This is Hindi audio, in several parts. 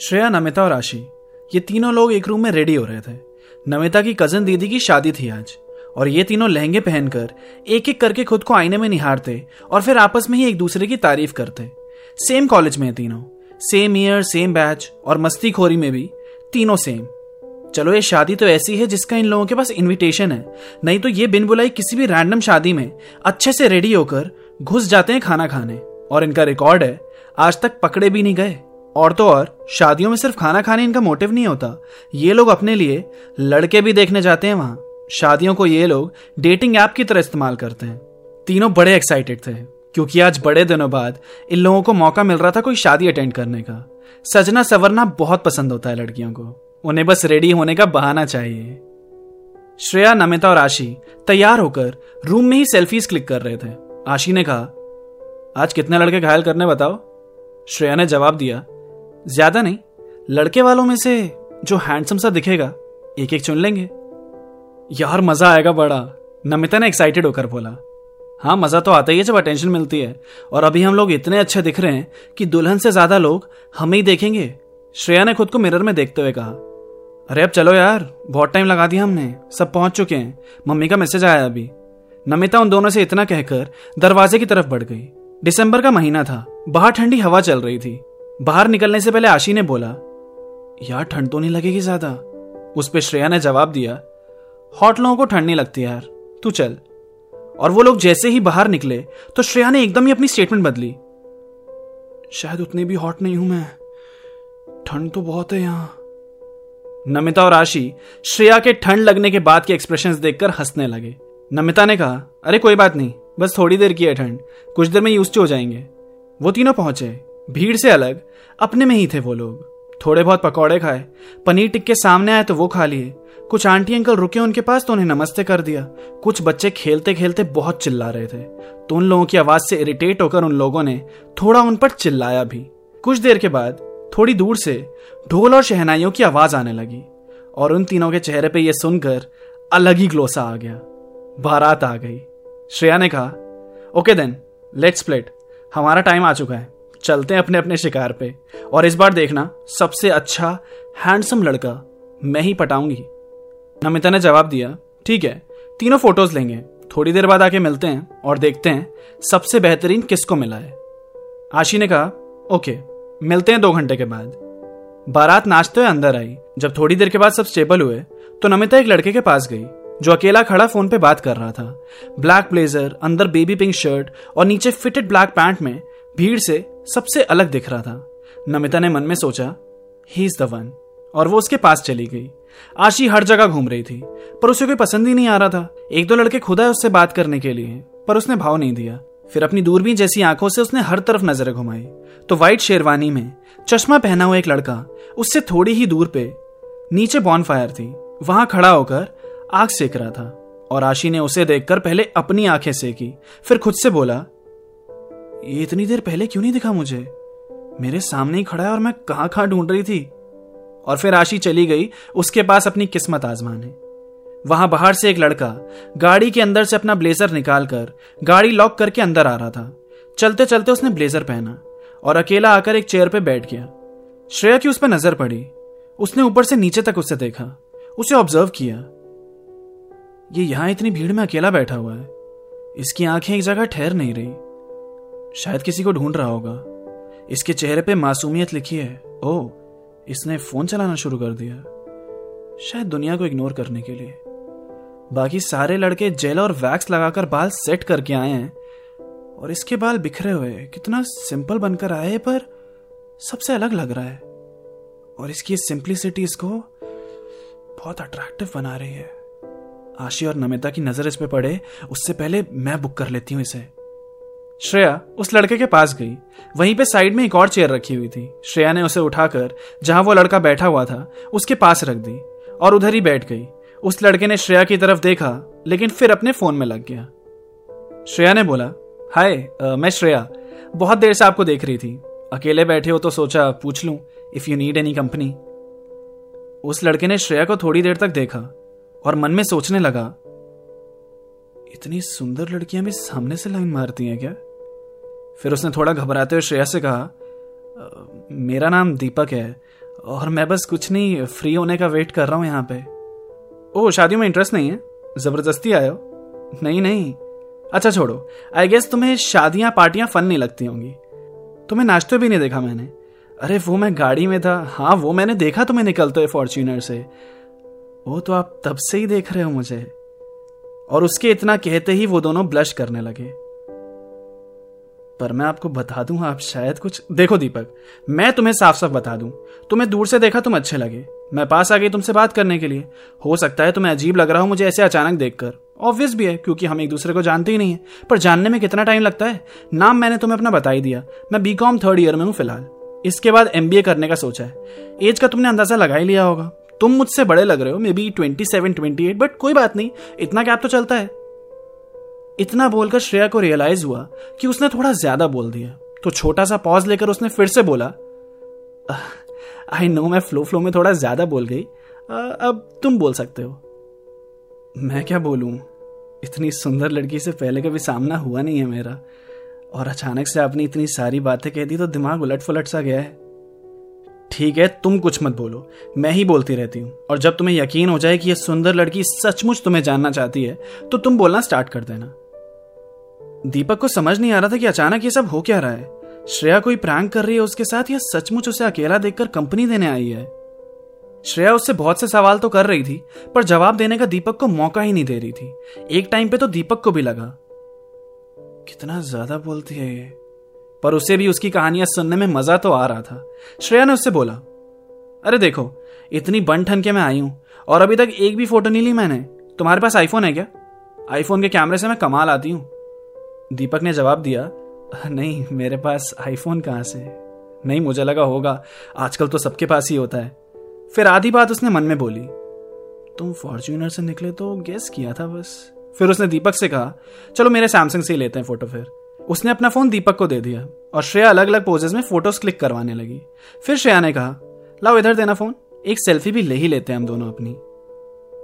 श्रेया, नमिता और आशी, ये तीनों लोग एक रूम में रेडी हो रहे थे। नमिता की कज़न दीदी की शादी थी आज, और ये तीनों लहंगे पहनकर एक एक करके खुद को आईने में निहारते, और फिर आपस में ही एक दूसरे की तारीफ़ करते। सेम कॉलेज में तीनों। सेम ईयर सेम बैच और मस्ती खोरी में भी तीनों सेम चलो, ये शादी तो ऐसी है जिसका इन लोगों के पास इनविटेशन है। नहीं तो ये बिन बुलाई किसी भी रैंडम शादी में अच्छे से रेडी होकर घुस जाते हैं खाना खाने। और इनका रिकॉर्ड है, आज तक पकड़े भी नहीं गए। और तो और, शादियों में सिर्फ़ खाना खाने इनका मोटिव नहीं होता। ये लोग अपने लिए लड़के भी देखने जाते हैं वहाँ। शादियों को ये लोग डेटिंग ऐप की तरह इस्तेमाल करते हैं। तीनों बड़े एक्साइटेड थे, क्योंकि आज बड़े दिनों बाद इन लोगों को मौका मिल रहा था कोई शादी अटेंड करने का। सजना सवरना बहुत पसंद होता है लड़कियों को। उन्हें बस रेडी होने का बहाना चाहिए। श्रेया, नमिता और आशी तैयार होकर रूम में ही सेल्फीज क्लिक कर रहे थे। आशी ने कहा, आज कितने लड़के घायल करने बताओ? श्रेया ने जवाब दिया ज़्यादा नहीं, लड़के वालों में से जो हैंडसम सा दिखेगा, एक एक चुन लेंगे। यार, मज़ा आएगा बड़ा। नमिता ने एक्साइटेड होकर बोला हाँ मज़ा तो आता ही है जब अटेंशन मिलती है। और अभी हम लोग इतने अच्छे दिख रहे हैं कि दुल्हन से ज़्यादा लोग हमें ही देखेंगे। श्रेया ने खुद को मिरर में देखते हुए कहा, अरे, अब चलो यार, बहुत टाइम लगा दिया हमने, सब पहुँच चुके हैं। मम्मी का मैसेज आया अभी नमिता उन दोनों से इतना कहकर दरवाजे की तरफ़ बढ़ गई। दिसंबर का महीना था, बाहर ठंडी हवा चल रही थी। बाहर निकलने से पहले आशी ने बोला, यार, ठंड तो नहीं लगेगी ज़्यादा. उस पर श्रेया ने जवाब दिया हॉट लोगों को ठंड नहीं लगती यार, तू चल। और वो लोग जैसे ही बाहर निकले तो श्रेया ने एकदम ही अपनी स्टेटमेंट बदली। शायद उतनी भी हॉट नहीं हूँ मैं। ठंड तो बहुत है यहाँ। नमिता और आशी श्रेया के ठंड लगने के बाद के एक्सप्रेशन देखकर हंसने लगे। नमिता ने कहा, अरे, कोई बात नहीं, बस थोड़ी देर की है ठंड, कुछ देर में यूज़ हो जाएँगे। वो तीनों पहुँचे। भीड़ से अलग। अपने में ही थे वो लोग। थोड़े बहुत पकौड़े खाए, पनीर टिक्के सामने आए तो वो खा लिए। कुछ आंटी अंकल रुके उनके पास तो उन्हें नमस्ते कर दिया। कुछ बच्चे खेलते खेलते बहुत चिल्ला रहे थे। तो उन लोगों की आवाज़ से इरिटेट होकर उन लोगों ने थोड़ा उन पर चिल्लाया भी। कुछ देर के बाद थोड़ी दूर से ढोल और शहनाइयों की आवाज़ आने लगी और उन तीनों के चेहरे पे यह सुनकर अलग ही ग्लोसा आ गया। बारात आ गई। श्रेया ने कहा, ओके देन लेट्स प्लेट हमारा टाइम आ चुका है। चलते हैं अपने अपने शिकार पे। और इस बार देखना, सबसे अच्छा हैंडसम लड़का मैं ही पटाऊँगी। नमिता ने जवाब दिया, ठीक है, तीनों फ़ोटोज़ लेंगे। थोड़ी देर बाद आके मिलते हैं और देखते हैं सबसे बेहतरीन किसको मिला है। आशी ने कहा, ओके, मिलते हैं दो घंटे के बाद। बारात नाचते हुए अंदर आई। जब थोड़ी देर के बाद सब स्टेबल हुए तो नमिता एक लड़के के पास गई, जो अकेला खड़ा फ़ोन पे बात कर रहा था। ब्लैक ब्लेजर अंदर बेबी पिंक शर्ट और नीचे फिटेड ब्लैक पैंट में भीड़ से सबसे अलग दिख रहा था। नमिता ने मन में सोचा ही इज़ द वन और वो उसके पास चली गई। आशी हर जगह घूम रही थी, पर उसे कोई पसंद ही नहीं आ रहा था। एक दो लड़के खुदा है उससे बात करने के लिए, पर उसने भाव नहीं दिया। फिर अपनी दूरबीन जैसी आँखों से उसने हर तरफ़ नज़र घुमाई। तो व्हाइट शेरवानी में चश्मा पहना हुआ एक लड़का, उससे थोड़ी ही दूर पे नीचे बॉन फायर थी। वहाँ खड़ा होकर आग सेक रहा था और आशी ने उसे देखकर पहले अपनी आँखें सेकी, फिर खुद से बोला ये इतनी देर पहले क्यों नहीं दिखा मुझे? मेरे सामने ही खड़ा है और मैं कहाँ कहाँ ढूंढ रही थी। और फिर आशी चली गई, उसके पास अपनी किस्मत आजमाने। वहाँ बाहर से एक लड़का, गाड़ी के अंदर से अपना ब्लेजर निकालकर, गाड़ी लॉक करके अंदर आ रहा था। चलते चलते उसने ब्लेजर पहना और अकेला आकर एक चेयर पर बैठ गया। श्रेया की उस पर नज़र पड़ी। उसने ऊपर से नीचे तक उसे देखा। उसे ऑब्ज़र्व किया। ये यहाँ इतनी भीड़ में अकेला बैठा हुआ है। इसकी आँखें एक जगह ठहर नहीं रही। शायद किसी को ढूंढ रहा होगा। इसके चेहरे पे मासूमियत लिखी है। ओ, इसने फ़ोन चलाना शुरू कर दिया। शायद दुनिया को इग्नोर करने के लिए। बाकी सारे लड़के जेल और वैक्स लगाकर बाल सेट करके आए हैं। और इसके बाल बिखरे हुए कितना सिंपल बनकर आए पर सबसे अलग लग रहा है। और इसकी सिंप्लिसिटी इसको बहुत अट्रैक्टिव बना रही है। आशी और नमिता की नज़र इस पे पड़े। उससे पहले मैं बुक कर लेती हूँ इसे। श्रेया उस लड़के के पास गई। वहीं पे साइड में एक और चेयर रखी हुई थी। श्रेया ने उसे उठाकर, जहाँ वो लड़का बैठा हुआ था, उसके पास रख दी और उधर ही बैठ गई। उस लड़के ने श्रेया की तरफ़ देखा, लेकिन फिर अपने फ़ोन में लग गया। श्रेया ने बोला, हाय मैं श्रेया। बहुत देर से आपको देख रही थी। अकेले बैठे हो तो सोचा, पूछ लूँ if you need any company उस लड़के ने श्रेया को थोड़ी देर तक देखा और मन में सोचने लगा, इतनी सुंदर लड़कियाँ भी सामने से लाइन मारती हैं क्या? फिर उसने थोड़ा घबराते हुए श्रेया से कहा मेरा नाम दीपक है और मैं बस कुछ नहीं, फ्री होने का वेट कर रहा हूँ यहाँ पे। ओह, शादियों में इंटरेस्ट नहीं है? ज़बरदस्ती आयो नहीं नहीं। अच्छा छोड़ो। आई गेस तुम्हें शादियाँ, पार्टियाँ फन नहीं लगती होंगी। तुम्हें नाचते भी नहीं देखा मैंने। अरे, वो मैं गाड़ी में था। हाँ वो मैंने देखा तुम्हें निकलते हुए फॉर्च्यूनर से। वो तो आप तब से ही देख रहे हो मुझे। और उसके इतना कहते ही वो दोनों ब्लश करने लगे। पर मैं आपको बता दूँ, आप शायद कुछ, देखो दीपक, मैं तुम्हें साफ़ साफ़ बता दूँ, तुम्हें दूर से देखा तुम अच्छे लगे। मैं पास आ गई तुमसे बात करने के लिए। हो सकता है तुम्हें अजीब लग रहा हो मुझे ऐसे अचानक देखकर। ऑब्वियस भी है, क्योंकि हम एक दूसरे को जानते ही नहीं है। पर जानने में कितना टाइम लगता है? नाम मैंने तुम्हें अपना बता ही दिया। मैं बी कॉम थर्ड ईयर में हूँ फ़िलहाल। इसके बाद एमबीए करने का सोचा है। एज का तुमने अंदाज़ा लगा ही लिया होगा। तुम मुझसे बड़े लग रहे हो maybe twenty seven twenty eight but कोई बात नहीं, इतना गैप तो चलता है। इतना बोलकर श्रेया को रियलाइज़ हुआ कि उसने थोड़ा ज़्यादा बोल दिया। तो छोटा सा पॉज लेकर उसने फिर से बोला आई नो मैं फ्लो फ्लो में थोड़ा ज़्यादा बोल गई। अब तुम बोल सकते हो। मैं क्या बोलूँ? इतनी सुंदर लड़की से पहले कभी सामना हुआ नहीं है मेरा। और अचानक से आपने इतनी सारी बातें कह दी तो दिमाग उलट फुलट सा गया है। ठीक है, तुम कुछ मत बोलो। मैं ही बोलती रहती हूँ। और जब तुम्हें यकीन हो जाए कि यह सुंदर लड़की सचमुच तुम्हें जानना चाहती है तो तुम बोलना स्टार्ट कर देना। दीपक को समझ नहीं आ रहा था कि अचानक ये सब हो क्या रहा है। श्रेया कोई प्रैंक कर रही है उसके साथ या सचमुच उसे अकेला देखकर कंपनी देने आई है? श्रेया उससे बहुत से सवाल तो कर रही थी, पर जवाब देने का दीपक को मौका ही नहीं दे रही थी। एक टाइम पे तो दीपक को भी लगा। कितना ज़्यादा बोलती है ये। पर उसे भी उसकी कहानियाँ सुनने में मज़ा तो आ रहा था। श्रेया ने उससे बोला, अरे देखो, इतनी बन ठन के मैं आई हूँ, और अभी तक एक भी फ़ोटो नहीं ली मैंने। तुम्हारे पास आईफोन है क्या? आईफोन के कैमरे से मैं कमाल आती हूँ। दीपक ने जवाब दिया, नहीं, मेरे पास आईफोन कहाँ से नहीं, मुझे लगा होगा, आजकल तो सबके पास ही होता है। फिर आधी बात उसने मन में बोली, तुम फॉर्च्यूनर से निकले तो गेस किया था बस। फिर उसने दीपक से कहा, चलो मेरे सैमसंग से ही लेते हैं फ़ोटो फिर। उसने अपना फ़ोन दीपक को दे दिया और श्रेया अलग अलग पोजेस में फ़ोटोज़ क्लिक करवाने लगी। फिर श्रेया ने कहा, लाओ इधर देना फ़ोन एक सेल्फी भी ले ही लेते हैं हम दोनों अपनी।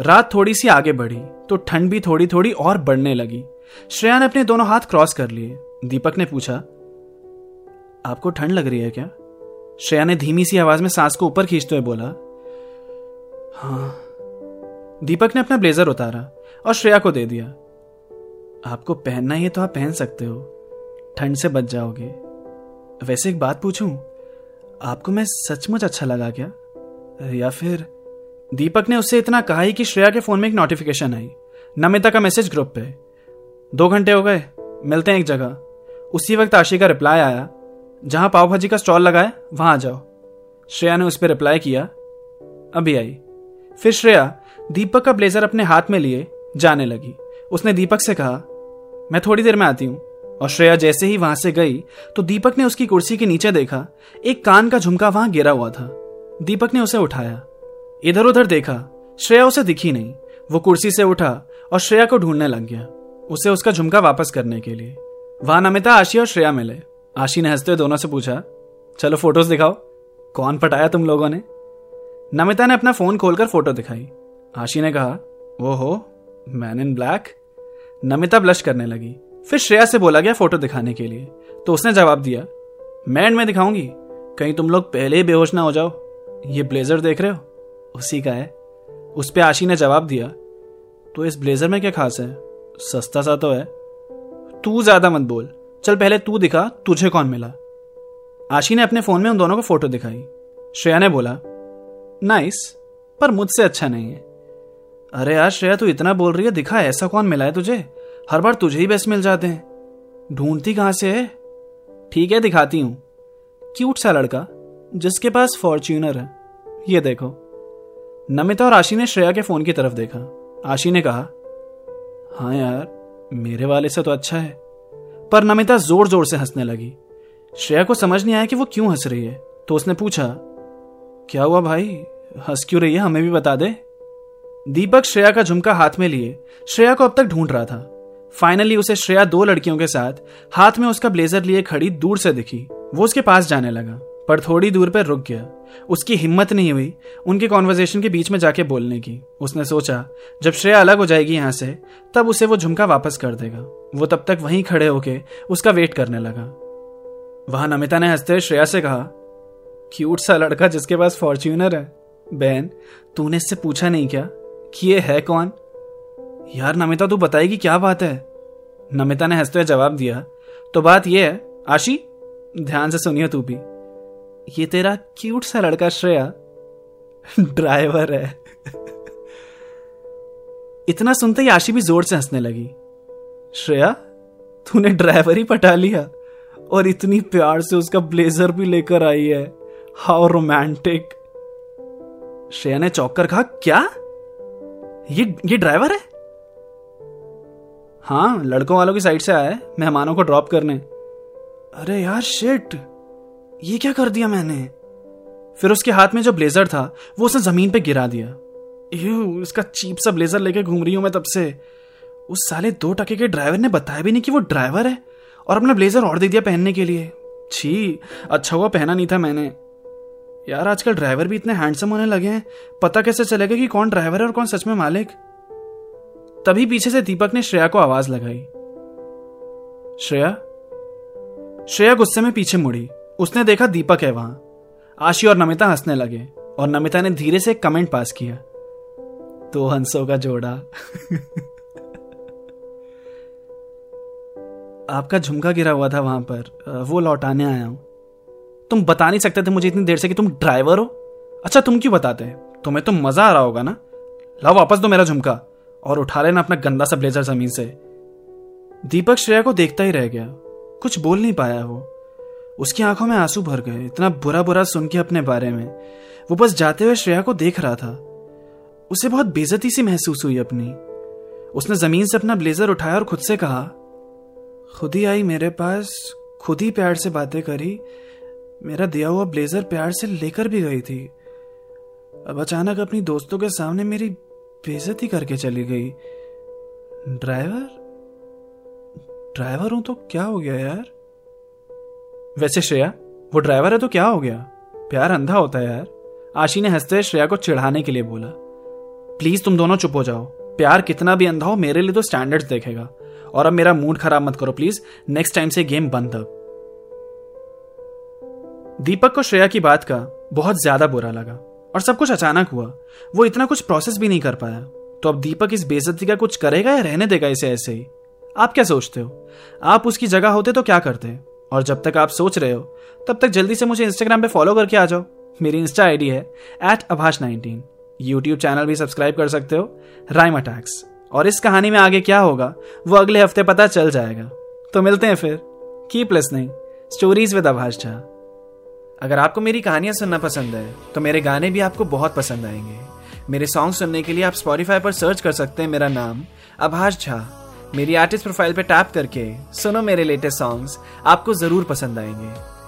रात थोड़ी सी आगे बढ़ी तो ठंड भी थोड़ी थोड़ी और बढ़ने लगी। श्रेया ने अपने दोनों हाथ क्रॉस कर लिए। दीपक ने पूछा, आपको ठंड लग रही है क्या? श्रेया ने धीमी सी आवाज़ में सांस को ऊपर खींचते हुए बोला हाँ। दीपक ने अपना ब्लेजर उतारा और श्रेया को दे दिया, आपको पहनना ही है तो आप पहन सकते हो। ठंड से बच जाओगे। वैसे एक बात पूछूँ, आपको मैं सचमुच अच्छा लगा क्या? या फिर दीपक ने उससे इतना कहा ही कि श्रेया के फ़ोन में एक नोटिफिकेशन आई। नमिता का मैसेज ग्रुप पे। दो घंटे हो गए, मिलते हैं एक जगह। उसी वक्त आशी का रिप्लाई आया, जहाँ पाव भाजी का स्टॉल लगा है, वहाँ आ जाओ। श्रेया ने उस पर रिप्लाई किया, अभी आई। फिर श्रेया दीपक का ब्लेजर अपने हाथ में लिए, जाने लगी। उसने दीपक से कहा, मैं थोड़ी देर में आती हूँ। और श्रेया जैसे ही वहाँ से गई तो दीपक ने उसकी कुर्सी के नीचे देखा, एक कान का झुमका वहाँ गिरा हुआ था। दीपक ने उसे उठाया। इधर उधर देखा, श्रेया उसे दिखी नहीं। वो कुर्सी से उठा और श्रेया को ढूँढने लग गया। उसे उसका झुमका वापस करने के लिए। वहाँ नमिता आशी और श्रेया मिले। आशी ने हँसते हुए दोनों से पूछा, चलो फ़ोटोज़ दिखाओ। कौन पटाया तुम लोगों ने? नमिता ने अपना फ़ोन खोलकर फ़ोटो दिखाई। आशी ने कहा वो हो man in black Namita blush करने लगी। फिर श्रेया से बोला गया फ़ोटो दिखाने के लिए। तो उसने जवाब दिया मैं में दिखाऊँगी। कहीं तुम लोग पहले ही बेहोश ना हो जाओ। ये ब्लेजर देख रहे हो? उसी का है। उस पर आशी ने जवाब दिया तो इस ब्लेजर में क्या खास है? सस्ता सा तो है। तू ज़्यादा मत बोल। चल पहले तू दिखा, तुझे कौन मिला? आशी ने अपने फ़ोन में उन दोनों को फ़ोटो दिखाई। श्रेया ने बोला, नाइस, पर मुझसे अच्छा नहीं है। अरे यार, श्रेया, तू इतना बोल रही है, दिखा, ऐसा कौन मिला है तुझे? हर बार तुझे ही बेस्ट मिल जाते हैं। ढूंढती कहाँ से है? ठीक है, दिखाती हूँ। क्यूट सा लड़का, जिसके पास फॉर्च्यूनर है। ये देखो। नमिता और आशी ने श्रेया के फ़ोन की तरफ़ देखा। आशी ने कहा हाँ यार, मेरे वाले से तो अच्छा है। पर नमिता ज़ोर ज़ोर से हंसने लगी। श्रेया को समझ नहीं आया कि वो क्यों हंस रही है तो उसने पूछा, क्या हुआ भाई? हंस क्यों रही है, हमें भी बता दे। दीपक श्रेया का झुमका हाथ में लिए। श्रेया को अब तक ढूंढ रहा था। फाइनली उसे श्रेया दो लड़कियों के साथ हाथ में उसका ब्लेजर लिए खड़ी दूर से दिखी। वो उसके पास जाने लगा। पर थोड़ी दूर पर रुक गया। उसकी हिम्मत नहीं हुई उनके कॉन्वर्जेशन के बीच में जाके बोलने की। उसने सोचा, जब श्रेया अलग हो जाएगी यहाँ से, तब उसे वो झुमका वापस कर देगा। वो तब तक वहीं खड़े होके उसका वेट करने लगा। वहाँ नमिता ने हँसते श्रेया से कहा, क्यूट सा लड़का जिसके पास फॉर्च्यूनर है। बहन, तूने इससे पूछा नहीं क्या कि ये है कौन? यार नमिता, तू बताएगी क्या बात है? नमिता ने हँसते जवाब दिया तो बात यह है, आशी, ध्यान से सुनियो तू भी। ये तेरा क्यूट सा लड़का श्रेया ड्राइवर है। इतना सुनते ही आशी भी ज़ोर से हंसने लगी। श्रेया, तूने ड्राइवर ही पटा लिया और इतनी प्यार से उसका ब्लेजर भी लेकर आई है। हाउ रोमांटिक श्रेया ने चौक कर कहा, क्या? ये ये ड्राइवर है? हाँ लड़कों वालों की साइड से आया है, मेहमानों को ड्रॉप करने। अरे यार शिट ये क्या कर दिया मैंने? फिर उसके हाथ में जो ब्लेजर था, वो उसने ज़मीन पे गिरा दिया। यू इसका चीप सा ब्लेजर लेके घूम रही हूँ मैं तब से। उस साले दो टके के ड्राइवर ने बताया भी नहीं कि वो ड्राइवर है और अपना ब्लेजर और दे दिया पहनने के लिए। छी अच्छा हुआ पहना नहीं था मैंने। यार, आजकल ड्राइवर भी इतने हैंडसम होने लगे हैं। पता कैसे चलेगा कि कौन ड्राइवर है और कौन सच में मालिक? तभी पीछे से दीपक ने श्रेया को आवाज़ लगाई। श्रेया? श्रेया गुस्से में पीछे मुड़ी। उसने देखा दीपक है वहाँ। आशी और नमिता हंसने लगे, और नमिता ने धीरे से कमेंट पास किया। तो हंसों का जोड़ा। आपका झुमका गिरा हुआ था वहाँ पर। वो लौटाने आया हूँ। तुम बता नहीं सकते थे मुझे इतनी देर से कि तुम ड्राइवर हो। अच्छा तुम क्यों बताते हैं? तुम्हें तो मज़ा आ रहा होगा ना? लाओ वापस दो मेरा झुमका, और उठा लेना अपना गंदा सा ब्लेजर ज़मीन से। दीपक श्रेया को देखता ही रह गया। कुछ बोल नहीं पाया वो। उसकी आँखों में आँसू भर गए, इतना बुरा बुरा सुन के अपने बारे में। वो बस जाते हुए श्रेया को देख रहा था। उसे बहुत बेजती सी महसूस हुई अपनी। उसने ज़मीन से अपना ब्लेजर उठाया और खुद से कहा, खुद ही आई मेरे पास, खुद ही प्यार से बातें करी। मेरा दिया हुआ ब्लेजर प्यार से लेकर भी गई थी। अब अचानक अपनी दोस्तों के सामने मेरी बेजती करके चली गई। ड्राइवर? ड्राइवर हूँ तो क्या हो गया यार? वैसे श्रेया, वो ड्राइवर है तो क्या हो गया? प्यार अंधा होता है यार। आशी ने हँसते श्रेया को चिढ़ाने के लिए बोला, प्लीज़ तुम दोनों चुप हो जाओ। प्यार कितना भी अंधा हो, मेरे लिए तो स्टैंडर्ड्स देखेगा। और अब मेरा मूड खराब मत करो प्लीज़ नेक्स्ट टाइम से गेम बंद अब. दीपक को श्रेया की बात का बहुत ज़्यादा बुरा लगा और सब कुछ अचानक हुआ। वो इतना कुछ प्रोसेस भी नहीं कर पाया। तो अब दीपक इस बेजती का कुछ करेगा या रहने देगा इसे ऐसे ही? आप क्या सोचते हो? आप उसकी जगह होते तो क्या करते? और जब तक आप सोच रहे हो, तब तक जल्दी से मुझे इंस्टाग्राम पे फॉलो करके आ जाओ। मेरी इंस्टा आईडी है at Abhash nineteen YouTube channel भी सब्सक्राइब कर सकते हो राइम अटैक्स और इस कहानी में आगे क्या होगा, वो अगले हफ़्ते पता चल जाएगा। तो मिलते हैं फिर। Keep listening stories with Abhash Jha अगर आपको मेरी कहानियाँ सुनना पसंद है तो मेरे गाने भी आपको बहुत पसंद आएँगे। मेरे सॉन्ग सुनने के लिए आप स्पॉटिफाई पर सर्च कर सकते हैं। मेरा नाम आभाष झा मेरी आर्टिस्ट प्रोफ़ाइल पे टैप करके सुनो मेरे लेटेस्ट सॉन्ग्स आपको ज़रूर पसंद आएँगे।